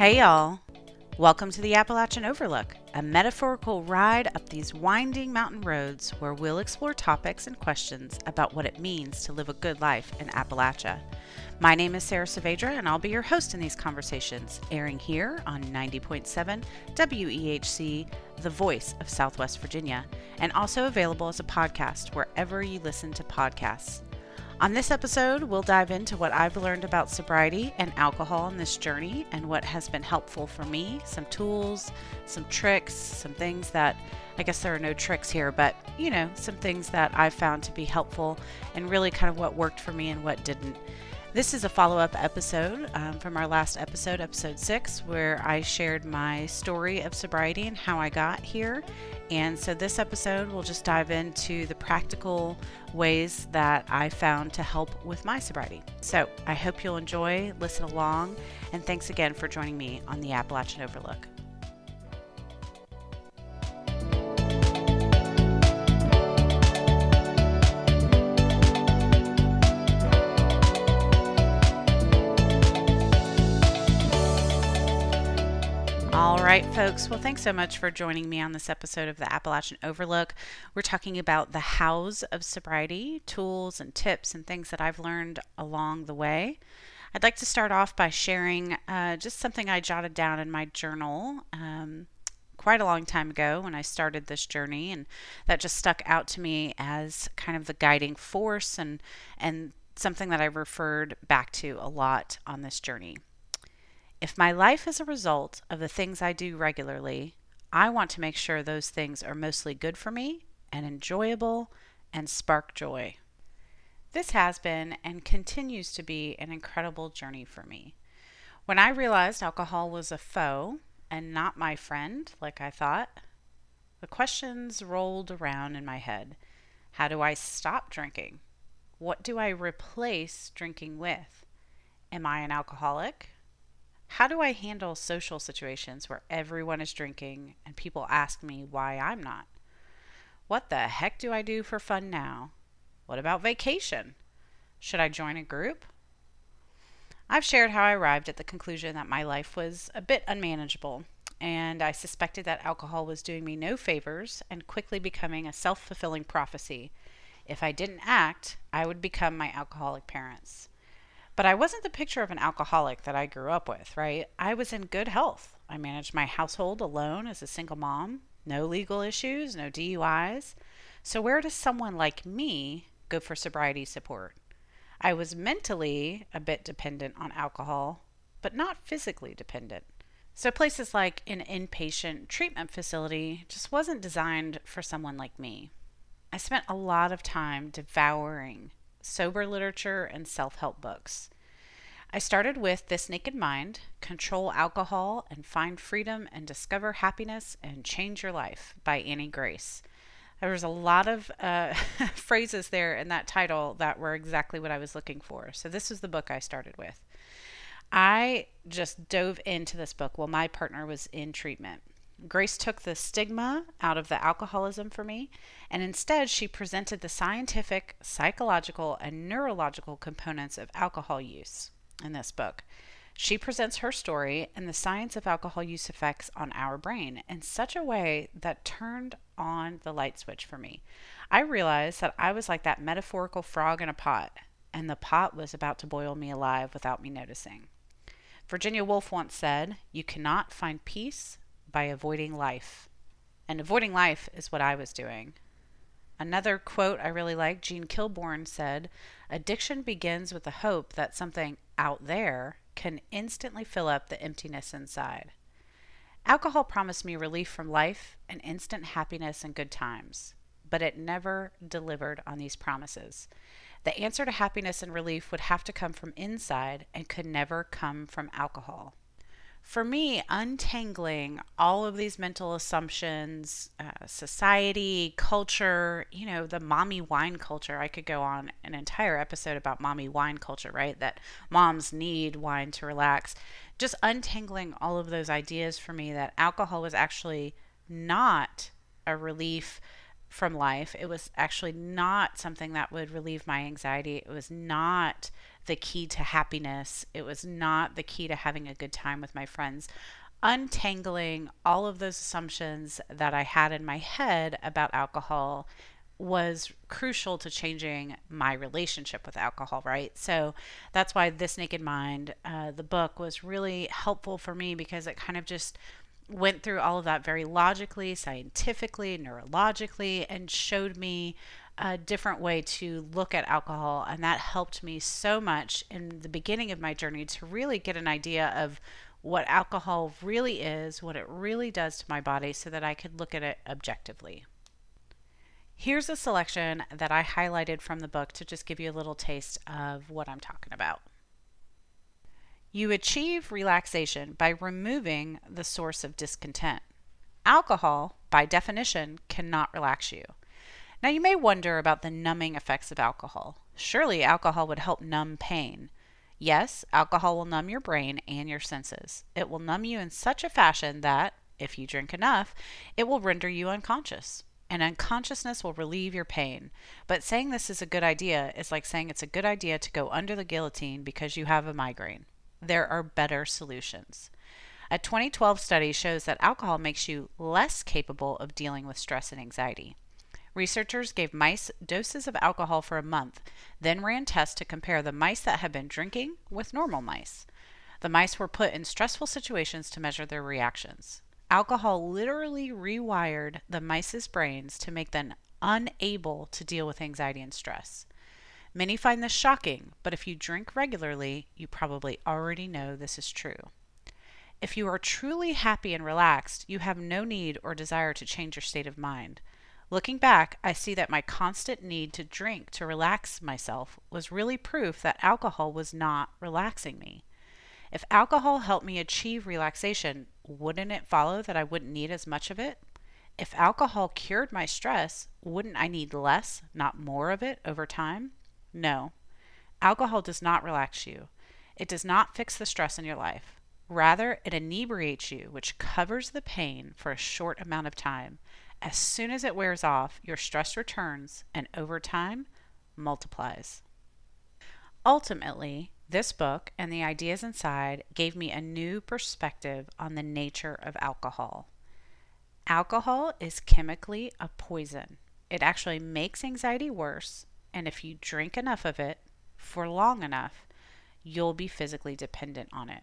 Hey, y'all. Welcome to the Appalachian Overlook, a metaphorical ride up these winding mountain roads where we'll explore topics and questions about what it means to live a good life in Appalachia. My name is Sara Saavedra, and I'll be your host in these conversations, airing here on 90.7 WEHC, the voice of Southwest Virginia, and also available as a podcast wherever you listen to podcasts. On this episode, we'll dive into what I've learned about sobriety and alcohol on this journey and what has been helpful for me some tools, some tricks, some things that I guess there are no tricks here, but you know, some things that I've found to be helpful and really kind of what worked for me and what didn't. This is a follow up episode um, from our last episode, episode six, where I shared my story of sobriety and how I got here. And so this episode will just dive into the practical ways that I found to help with my sobriety. So I hope you'll enjoy, listen along, and thanks again for joining me on the Appalachian Overlook. Right, folks. Well, thanks so much for joining me on this episode of the Appalachian Overlook. We're talking about the hows of sobriety, tools and tips, and things that I've learned along the way. I'd like to start off by sharing uh, just something I jotted down in my journal um, quite a long time ago when I started this journey, and that just stuck out to me as kind of the guiding force and and something that I referred back to a lot on this journey. If my life is a result of the things I do regularly, I want to make sure those things are mostly good for me and enjoyable and spark joy. This has been and continues to be an incredible journey for me. When I realized alcohol was a foe and not my friend, like I thought, the questions rolled around in my head. How do I stop drinking? What do I replace drinking with? Am I an alcoholic? How do I handle social situations where everyone is drinking and people ask me why I'm not? What the heck do I do for fun now? What about vacation? Should I join a group? I've shared how I arrived at the conclusion that my life was a bit unmanageable, and I suspected that alcohol was doing me no favors and quickly becoming a self fulfilling prophecy. If I didn't act, I would become my alcoholic parents. But I wasn't the picture of an alcoholic that I grew up with, right? I was in good health. I managed my household alone as a single mom, no legal issues, no DUIs. So, where does someone like me go for sobriety support? I was mentally a bit dependent on alcohol, but not physically dependent. So, places like an inpatient treatment facility just wasn't designed for someone like me. I spent a lot of time devouring sober literature, and self help books. I started with This Naked Mind Control Alcohol and Find Freedom and Discover Happiness and Change Your Life by Annie Grace. There was a lot of uh, phrases there in that title that were exactly what I was looking for. So, this was the book I started with. I just dove into this book while my partner was in treatment. Grace took the stigma out of the alcoholism for me, and instead she presented the scientific, psychological, and neurological components of alcohol use in this book. She presents her story and the science of alcohol use effects on our brain in such a way that turned on the light switch for me. I realized that I was like that metaphorical frog in a pot, and the pot was about to boil me alive without me noticing. Virginia Woolf once said, You cannot find peace by avoiding life. And avoiding life is what I was doing. Another quote I really like Jean Kilbourne said, Addiction begins with the hope that something out there can instantly fill up the emptiness inside. Alcohol promised me relief from life and instant happiness and good times, but it never delivered on these promises. The answer to happiness and relief would have to come from inside and could never come from alcohol for me, untangling all of these mental assumptions, uh, society, culture, you know, the mommy wine culture. I could go on an entire episode about mommy wine culture, right? That moms need wine to relax. Just untangling all of those ideas for me that alcohol was actually not a relief from life. It was actually not something that would relieve my anxiety. It was not the key to happiness. It was not the key to having a good time with my friends. Untangling all of those assumptions that I had in my head about alcohol was crucial to changing my relationship with alcohol, right? So that's why This Naked Mind, uh, the book, was really helpful for me because it kind of just went through all of that very logically, scientifically, neurologically, and showed me a different way to look at alcohol. And that helped me so much in the beginning of my journey to really get an idea of what alcohol really is, what it really does to my body, so that I could look at it objectively. Here's a selection that I highlighted from the book to just give you a little taste of what I'm talking about. You achieve relaxation by removing the source of discontent. Alcohol, by definition, cannot relax you. Now, you may wonder about the numbing effects of alcohol. Surely, alcohol would help numb pain. Yes, alcohol will numb your brain and your senses. It will numb you in such a fashion that, if you drink enough, it will render you unconscious and unconsciousness will relieve your pain. But saying this is a good idea is like saying it's a good idea to go under the guillotine because you have a migraine. There are better solutions. A 2012 study shows that alcohol makes you less capable of dealing with stress and anxiety. Researchers gave mice doses of alcohol for a month, then ran tests to compare the mice that had been drinking with normal mice. The mice were put in stressful situations to measure their reactions. Alcohol literally rewired the mice's brains to make them unable to deal with anxiety and stress. Many find this shocking, but if you drink regularly, you probably already know this is true. If you are truly happy and relaxed, you have no need or desire to change your state of mind. Looking back, I see that my constant need to drink to relax myself was really proof that alcohol was not relaxing me. If alcohol helped me achieve relaxation, wouldn't it follow that I wouldn't need as much of it? If alcohol cured my stress, wouldn't I need less, not more of it over time? No. Alcohol does not relax you. It does not fix the stress in your life. Rather, it inebriates you, which covers the pain for a short amount of time. As soon as it wears off, your stress returns and over time multiplies. Ultimately, this book and the ideas inside gave me a new perspective on the nature of alcohol. Alcohol is chemically a poison. It actually makes anxiety worse, and if you drink enough of it for long enough, you'll be physically dependent on it.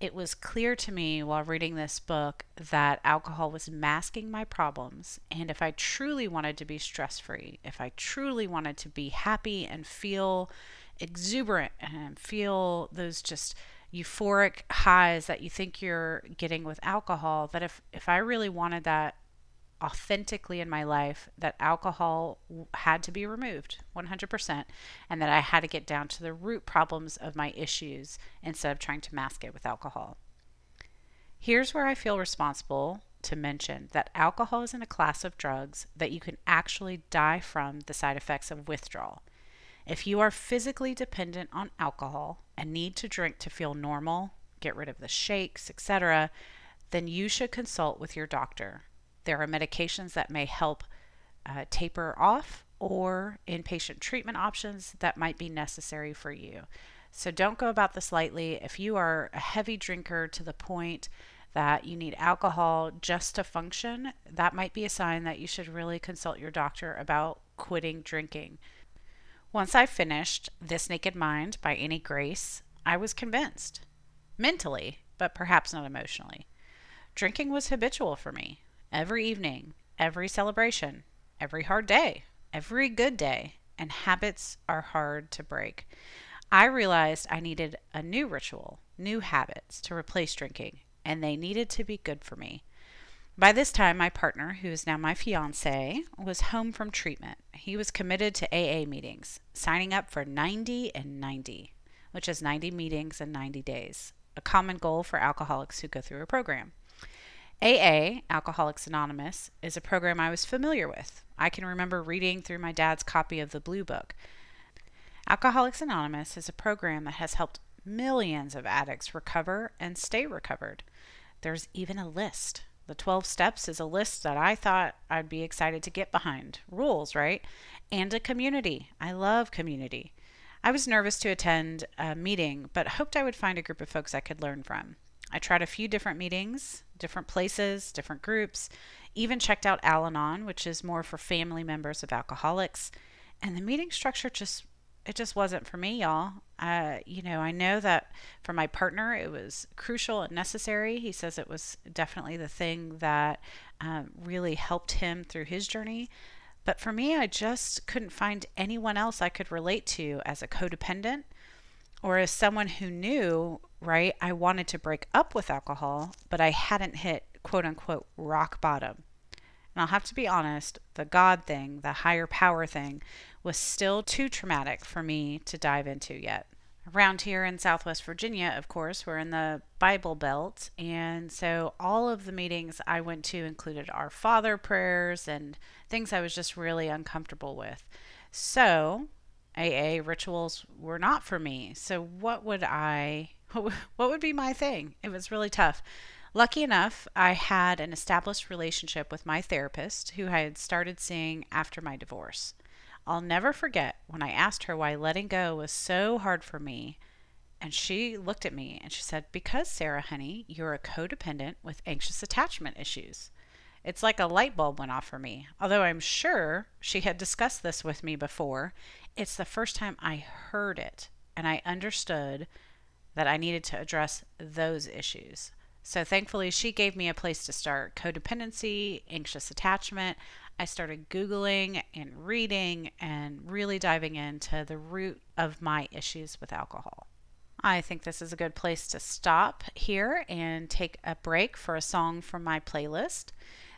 It was clear to me while reading this book that alcohol was masking my problems, and if I truly wanted to be stress free, if I truly wanted to be happy and feel exuberant and feel those just euphoric highs that you think you're getting with alcohol that if if I really wanted that authentically in my life that alcohol had to be removed 100% and that I had to get down to the root problems of my issues instead of trying to mask it with alcohol. Here's where I feel responsible to mention that alcohol is in a class of drugs that you can actually die from the side effects of withdrawal. If you are physically dependent on alcohol and need to drink to feel normal, get rid of the shakes, etc., then you should consult with your doctor. There are medications that may help uh, taper off or inpatient treatment options that might be necessary for you. So don't go about this lightly. If you are a heavy drinker to the point that you need alcohol just to function, that might be a sign that you should really consult your doctor about quitting drinking. Once I finished This Naked Mind by Annie Grace, I was convinced. Mentally, but perhaps not emotionally. Drinking was habitual for me. Every evening, every celebration, every hard day, every good day, and habits are hard to break. I realized I needed a new ritual, new habits to replace drinking, and they needed to be good for me. By this time, my partner, who is now my fiance, was home from treatment. He was committed to AA meetings, signing up for 90 and 90, which is 90 meetings in 90 days, a common goal for alcoholics who go through a program. AA, Alcoholics Anonymous, is a program I was familiar with. I can remember reading through my dad's copy of the Blue Book. Alcoholics Anonymous is a program that has helped millions of addicts recover and stay recovered. There's even a list the 12 steps is a list that I thought I'd be excited to get behind. Rules, right? And a community. I love community. I was nervous to attend a meeting, but hoped I would find a group of folks I could learn from. I tried a few different meetings, different places, different groups, even checked out Al Anon, which is more for family members of alcoholics. And the meeting structure just it just wasn't for me, y'all. Uh, you know, I know that for my partner, it was crucial and necessary. He says it was definitely the thing that um, really helped him through his journey. But for me, I just couldn't find anyone else I could relate to as a codependent or as someone who knew, right, I wanted to break up with alcohol, but I hadn't hit quote unquote rock bottom. And I'll have to be honest, the God thing, the higher power thing, was still too traumatic for me to dive into yet. Around here in Southwest Virginia, of course, we're in the Bible Belt. And so all of the meetings I went to included our Father prayers and things I was just really uncomfortable with. So AA rituals were not for me. So what would I, what would be my thing? It was really tough. Lucky enough, I had an established relationship with my therapist who I had started seeing after my divorce. I'll never forget when I asked her why letting go was so hard for me. And she looked at me and she said, Because, Sara, honey, you're a codependent with anxious attachment issues. It's like a light bulb went off for me. Although I'm sure she had discussed this with me before, it's the first time I heard it and I understood that I needed to address those issues. So thankfully, she gave me a place to start codependency, anxious attachment. I started Googling and reading and really diving into the root of my issues with alcohol. I think this is a good place to stop here and take a break for a song from my playlist.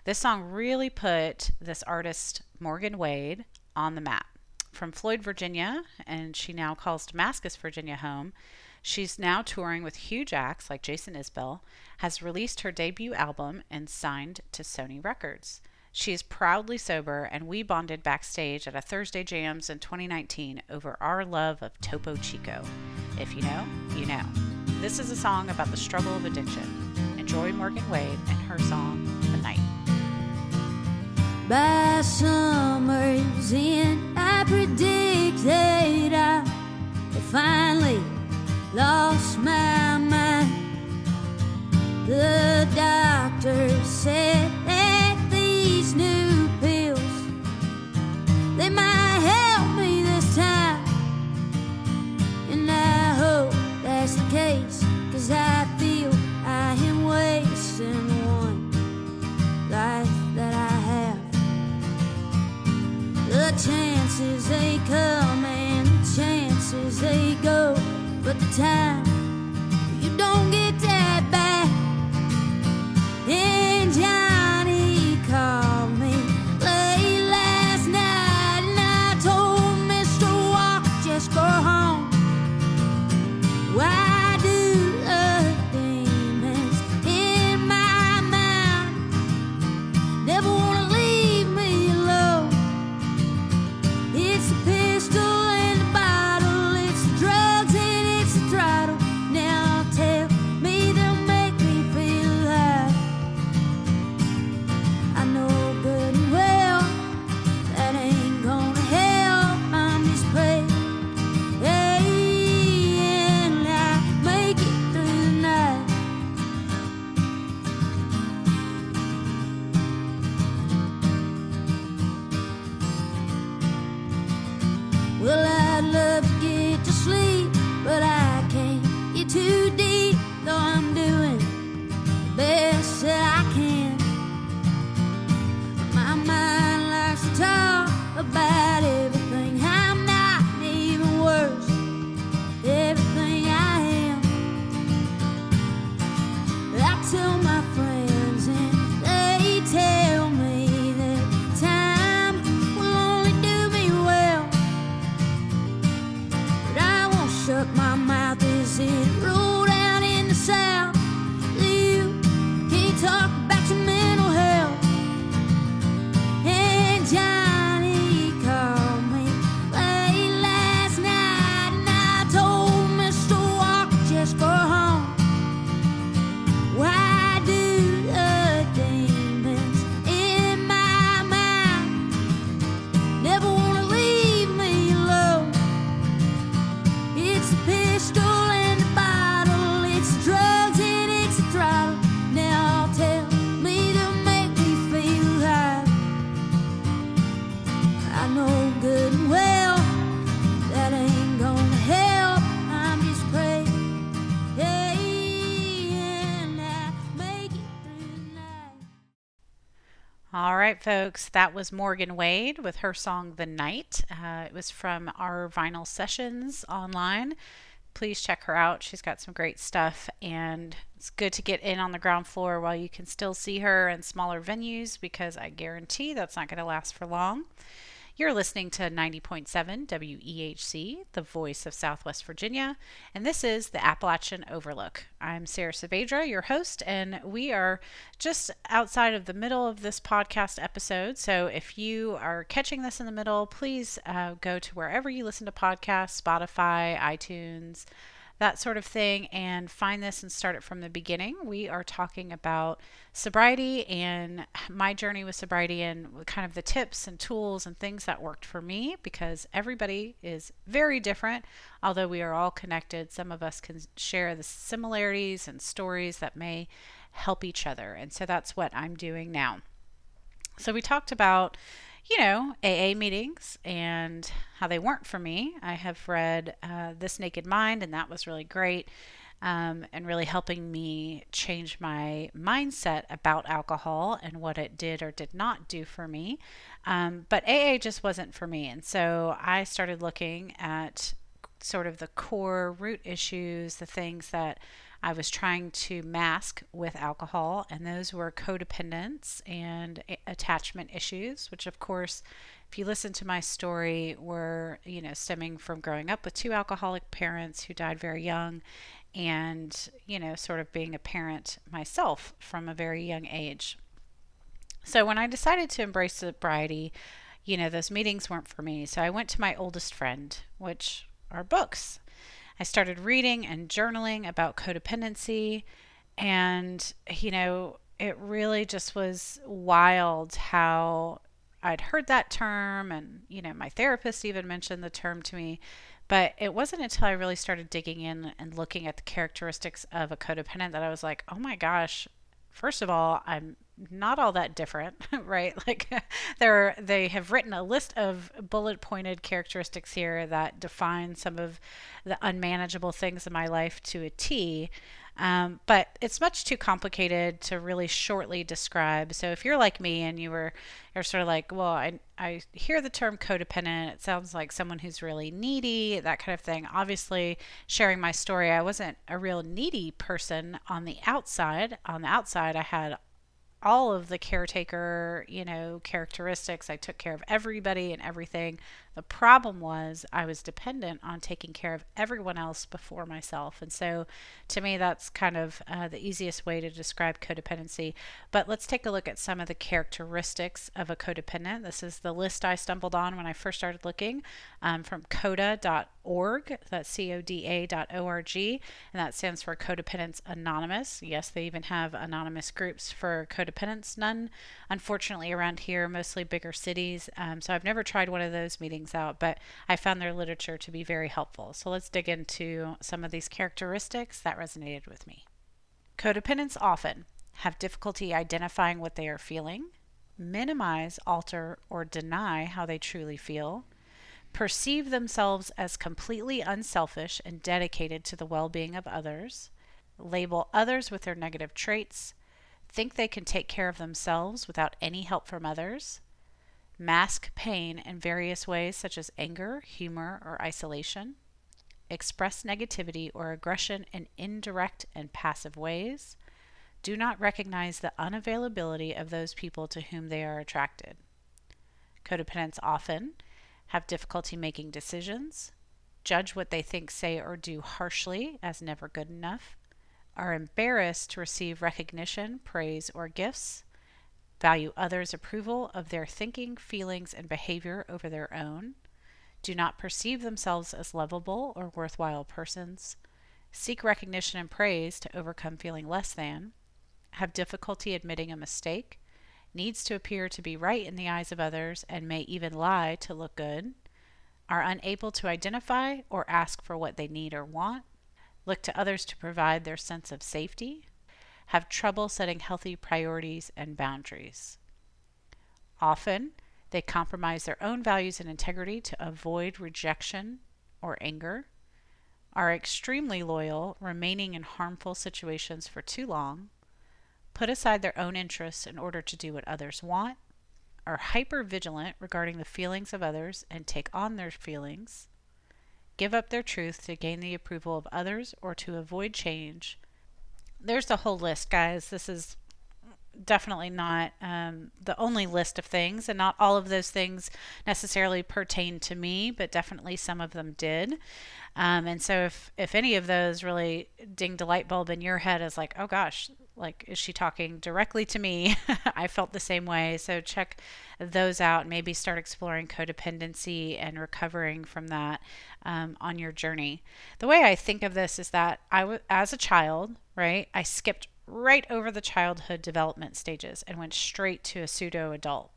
This song really put this artist, Morgan Wade, on the map. From Floyd, Virginia, and she now calls Damascus, Virginia home. She's now touring with huge acts like Jason Isbell, has released her debut album, and signed to Sony Records. She is proudly sober, and we bonded backstage at a Thursday Jams in 2019 over our love of Topo Chico. If you know, you know. This is a song about the struggle of addiction. Enjoy Morgan Wade and her song, The Night. By summer's end, I predicted I finally lost my mind. The doctor said that these new pills they might help me this time, and I hope that's the case, cause I feel I am wasting one life that I have. The chances they come and the chances they go, time folks, that was Morgan Wade with her song The Night. Uh, it was from our vinyl sessions online. Please check her out. She's got some great stuff, and it's good to get in on the ground floor while you can still see her in smaller venues because I guarantee that's not going to last for long. You're listening to 90.7 WEHC, the voice of Southwest Virginia, and this is the Appalachian Overlook. I'm Sara Saavedra, your host, and we are just outside of the middle of this podcast episode. So if you are catching this in the middle, please uh, go to wherever you listen to podcasts Spotify, iTunes that sort of thing, and find this and start it from the beginning. We are talking about sobriety and my journey with sobriety and kind of the tips and tools and things that worked for me because everybody is very different. Although we are all connected, some of us can share the similarities and stories that may help each other. And so that's what I'm doing now. So we talked about you know, AA meetings and how they weren't for me. I have read uh, This Naked Mind, and that was really great um, and really helping me change my mindset about alcohol and what it did or did not do for me. Um, but AA just wasn't for me. And so I started looking at sort of the core root issues, the things that I was trying to mask with alcohol, and those were codependence and attachment issues, which, of course, if you listen to my story, were you know stemming from growing up with two alcoholic parents who died very young, and you know sort of being a parent myself from a very young age. So when I decided to embrace sobriety, you know those meetings weren't for me. So I went to my oldest friend, which are books. I started reading and journaling about codependency. And, you know, it really just was wild how I'd heard that term. And, you know, my therapist even mentioned the term to me. But it wasn't until I really started digging in and looking at the characteristics of a codependent that I was like, oh my gosh, first of all, I'm not all that different, right? Like there they have written a list of bullet pointed characteristics here that define some of the unmanageable things in my life to a T. Um, but it's much too complicated to really shortly describe. So if you're like me and you were you're sort of like, well, I I hear the term codependent, it sounds like someone who's really needy, that kind of thing. Obviously, sharing my story, I wasn't a real needy person on the outside. On the outside, I had all of the caretaker, you know, characteristics. I took care of everybody and everything. The problem was I was dependent on taking care of everyone else before myself. And so to me, that's kind of uh, the easiest way to describe codependency. But let's take a look at some of the characteristics of a codependent. This is the list I stumbled on when I first started looking um, from coda.org. That's C O D A.org. And that stands for Codependents Anonymous. Yes, they even have anonymous groups for codependents. None, unfortunately, around here, mostly bigger cities. Um, so I've never tried one of those meetings things out, but I found their literature to be very helpful. So let's dig into some of these characteristics that resonated with me. Codependents often have difficulty identifying what they are feeling, minimize, alter, or deny how they truly feel, perceive themselves as completely unselfish and dedicated to the well being of others, label others with their negative traits, think they can take care of themselves without any help from others, mask pain in various ways such as anger, humor, or isolation, express negativity or aggression in indirect and passive ways, do not recognize the unavailability of those people to whom they are attracted. Codependents often have difficulty making decisions, judge what they think, say, or do harshly as never good enough, are embarrassed to receive recognition, praise, or gifts, value others' approval of their thinking, feelings, and behavior over their own, do not perceive themselves as lovable or worthwhile persons, seek recognition and praise to overcome feeling less than, have difficulty admitting a mistake, needs to appear to be right in the eyes of others and may even lie to look good, are unable to identify or ask for what they need or want, look to others to provide their sense of safety, have trouble setting healthy priorities and boundaries. Often, they compromise their own values and integrity to avoid rejection or anger, are extremely loyal, remaining in harmful situations for too long, put aside their own interests in order to do what others want, are hyper vigilant regarding the feelings of others and take on their feelings, give up their truth to gain the approval of others or to avoid change. There's a whole list, guys. This is definitely not um, the only list of things, and not all of those things necessarily pertain to me, but definitely some of them did. Um, and so, if if any of those really dinged a light bulb in your head as like, oh gosh, like is she talking directly to me? I felt the same way. So check those out. Maybe start exploring codependency and recovering from that um, on your journey. The way I think of this is that I as a child, right? I skipped right over the childhood development stages and went straight to a pseudo adult.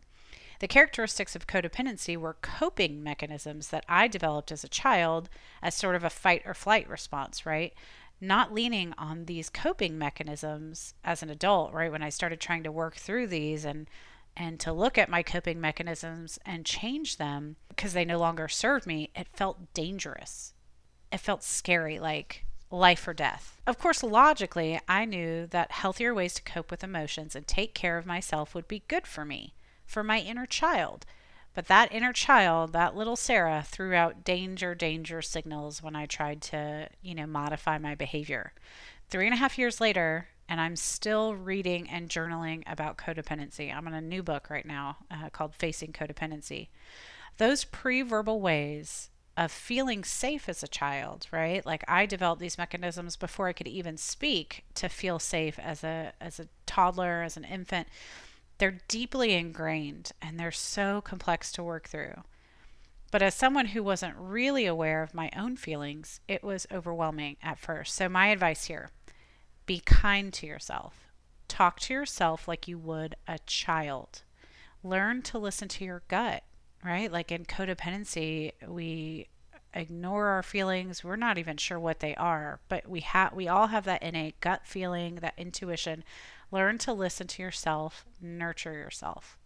The characteristics of codependency were coping mechanisms that I developed as a child as sort of a fight or flight response, right? Not leaning on these coping mechanisms as an adult, right? When I started trying to work through these and and to look at my coping mechanisms and change them because they no longer served me, it felt dangerous. It felt scary, like life or death. Of course, logically, I knew that healthier ways to cope with emotions and take care of myself would be good for me, for my inner child. But that inner child, that little Sara, threw out danger, danger signals when I tried to, you know, modify my behavior. Three and a half years later, and I'm still reading and journaling about codependency. I'm in a new book right now uh, called Facing Codependency. Those pre verbal ways of feeling safe as a child, right? Like I developed these mechanisms before I could even speak to feel safe as a as a toddler, as an infant. They're deeply ingrained and they're so complex to work through. But as someone who wasn't really aware of my own feelings, it was overwhelming at first. So my advice here, be kind to yourself. Talk to yourself like you would a child. Learn to listen to your gut right? Like in codependency, we ignore our feelings. We're not even sure what they are, but we have we all have that innate gut feeling, that intuition. Learn to listen to yourself, nurture yourself.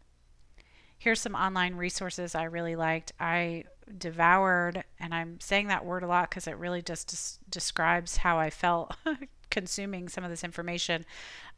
Here's some online resources I really liked. I devoured, and I'm saying that word a lot because it really just des- describes how I felt consuming some of this information.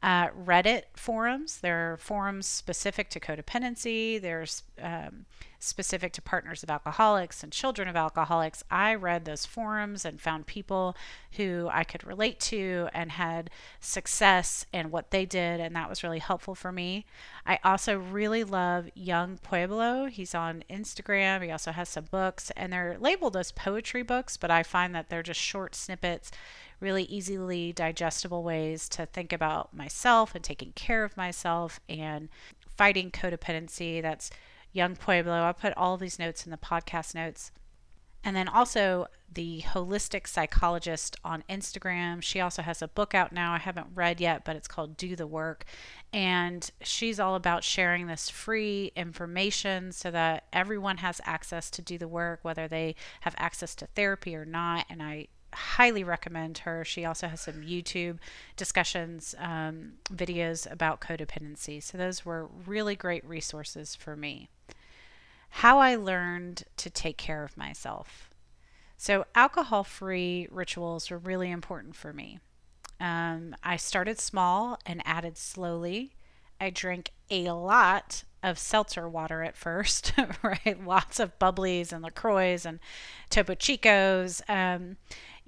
Uh, Reddit forums, there are forums specific to codependency, there's um, specific to partners of alcoholics and children of alcoholics. I read those forums and found people who I could relate to and had success in what they did, and that was really helpful for me. I also really love Yung Pueblo. He's on Instagram. He also has some books, and they're labeled as poetry books, but I find that they're just short snippets really easily digestible ways to think about myself and taking care of myself and fighting codependency. That's Yung Pueblo. I'll put all these notes in the podcast notes. And then also the holistic psychologist on Instagram. She also has a book out now. I haven't read yet, but it's called Do the Work. And she's all about sharing this free information so that everyone has access to do the work, whether they have access to therapy or not. And I highly recommend her. She also has some YouTube discussions, um, videos about codependency. So those were really great resources for me. How I learned to take care of myself. So, alcohol free rituals were really important for me. Um, I started small and added slowly. I drank a lot of seltzer water at first, right? Lots of bubblies and LaCroix and Topo Chicos. Um,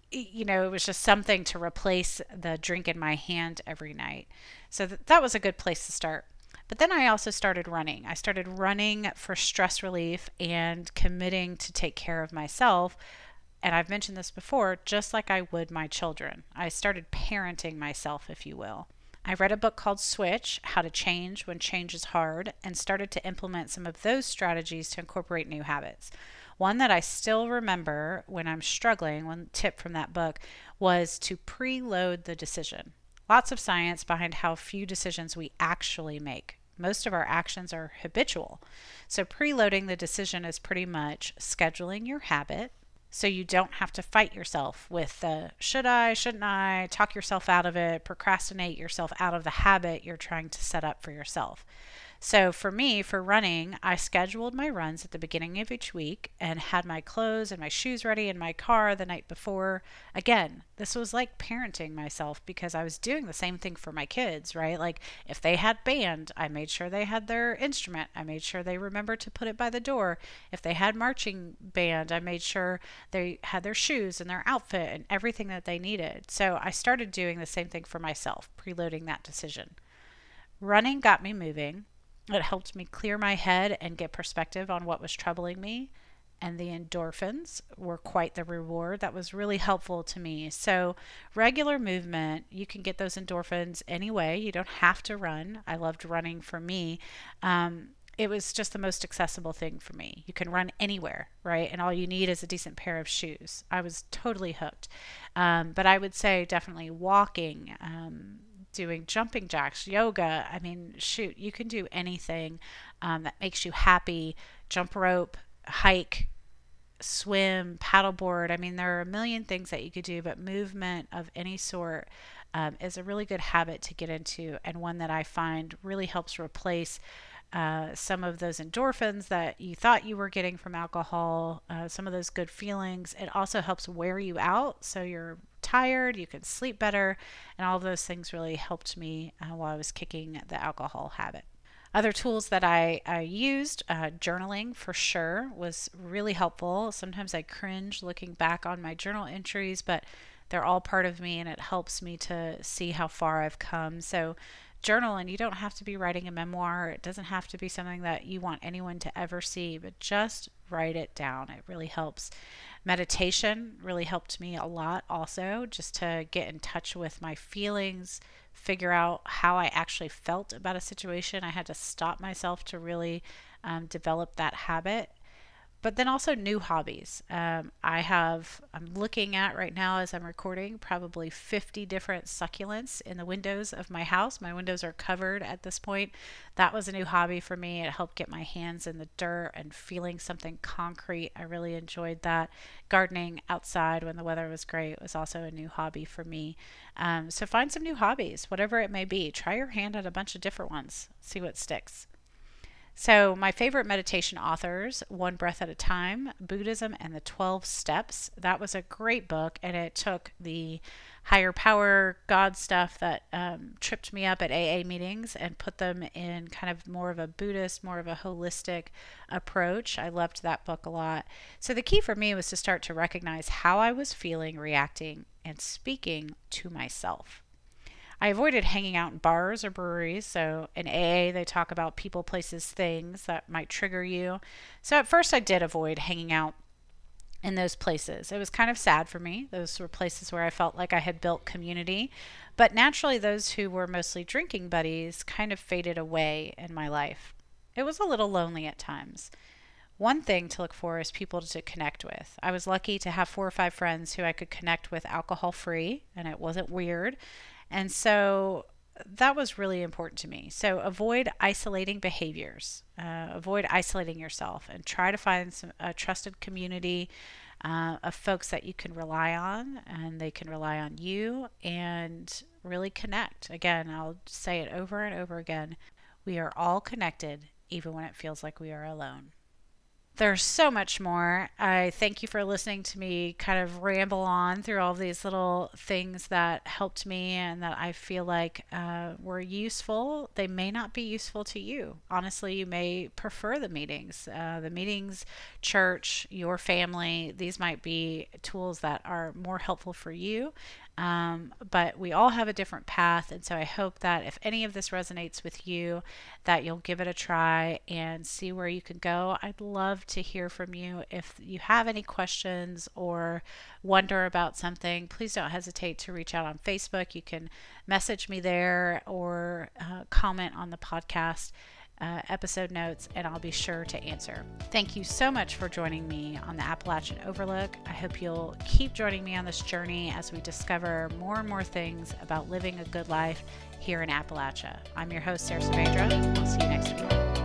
you know, it was just something to replace the drink in my hand every night. So th- that was a good place to start. But then I also started running. I started running for stress relief and committing to take care of myself. And I've mentioned this before, just like I would my children. I started parenting myself, if you will. I read a book called Switch How to Change When Change is Hard and started to implement some of those strategies to incorporate new habits. One that I still remember when I'm struggling, one tip from that book was to preload the decision. Lots of science behind how few decisions we actually make. Most of our actions are habitual. So, preloading the decision is pretty much scheduling your habit so you don't have to fight yourself with the should I, shouldn't I, talk yourself out of it, procrastinate yourself out of the habit you're trying to set up for yourself. So for me, for running, I scheduled my runs at the beginning of each week and had my clothes and my shoes ready in my car the night before. Again, this was like parenting myself because I was doing the same thing for my kids, right? Like if they had band, I made sure they had their instrument. I made sure they remembered to put it by the door. If they had marching band, I made sure they had their shoes and their outfit and everything that they needed. So I started doing the same thing for myself, preloading that decision. Running got me moving. It helped me clear my head and get perspective on what was troubling me. And the endorphins were quite the reward. That was really helpful to me. So, regular movement, you can get those endorphins anyway. You don't have to run. I loved running for me. Um, it was just the most accessible thing for me. You can run anywhere, right? And all you need is a decent pair of shoes. I was totally hooked. Um, but I would say definitely walking, um, doing jumping jacks, yoga. I mean, shoot, you can do anything um, that makes you happy. Jump rope, hike, swim, paddleboard. I mean, there are a million things that you could do, but movement of any sort um, is a really good habit to get into and one that I find really helps replace. Uh, some of those endorphins that you thought you were getting from alcohol, uh, some of those good feelings. It also helps wear you out so you're tired, you can sleep better, and all those things really helped me uh, while I was kicking the alcohol habit. Other tools that I, I used, uh, journaling for sure was really helpful. Sometimes I cringe looking back on my journal entries, but they're all part of me and it helps me to see how far I've come. So, journal, and you don't have to be writing a memoir. It doesn't have to be something that you want anyone to ever see, but just write it down. It really helps. Meditation really helped me a lot, also, just to get in touch with my feelings, figure out how I actually felt about a situation. I had to stop myself to really um, develop that habit but then also new hobbies. Um, I have, I'm looking at right now as I'm recording, probably 50 different succulents in the windows of my house. My windows are covered at this point. That was a new hobby for me. It helped get my hands in the dirt and feeling something concrete. I really enjoyed that. Gardening outside when the weather was great was also a new hobby for me. Um, so find some new hobbies, whatever it may be. Try your hand at a bunch of different ones, see what sticks. So, my favorite meditation authors, One Breath at a Time, Buddhism and the 12 Steps. That was a great book, and it took the higher power God stuff that um, tripped me up at AA meetings and put them in kind of more of a Buddhist, more of a holistic approach. I loved that book a lot. So, the key for me was to start to recognize how I was feeling, reacting, and speaking to myself. I avoided hanging out in bars or breweries. So in AA, they talk about people, places, things that might trigger you. So at first, I did avoid hanging out in those places. It was kind of sad for me. Those were places where I felt like I had built community. But naturally, those who were mostly drinking buddies kind of faded away in my life. It was a little lonely at times. One thing to look for is people to connect with. I was lucky to have four or five friends who I could connect with alcohol free, and it wasn't weird. And so that was really important to me. So avoid isolating behaviors, uh, avoid isolating yourself, and try to find some a trusted community uh, of folks that you can rely on, and they can rely on you, and really connect. Again, I'll say it over and over again: we are all connected, even when it feels like we are alone there's so much more. I thank you for listening to me kind of ramble on through all these little things that helped me and that I feel like uh, were useful. They may not be useful to you. Honestly, you may prefer the meetings, uh, the meetings, church, your family. These might be tools that are more helpful for you. Um, but we all have a different path. And so I hope that if any of this resonates with you, that you'll give it a try and see where you can go. I'd love to hear from you. If you have any questions or wonder about something, please don't hesitate to reach out on Facebook. You can message me there or uh, comment on the podcast uh, episode notes, and I'll be sure to answer. Thank you so much for joining me on the Appalachian Overlook. I hope you'll keep joining me on this journey as we discover more and more things about living a good life here in Appalachia. I'm your host, Sara Saavedra. I'll see you next week.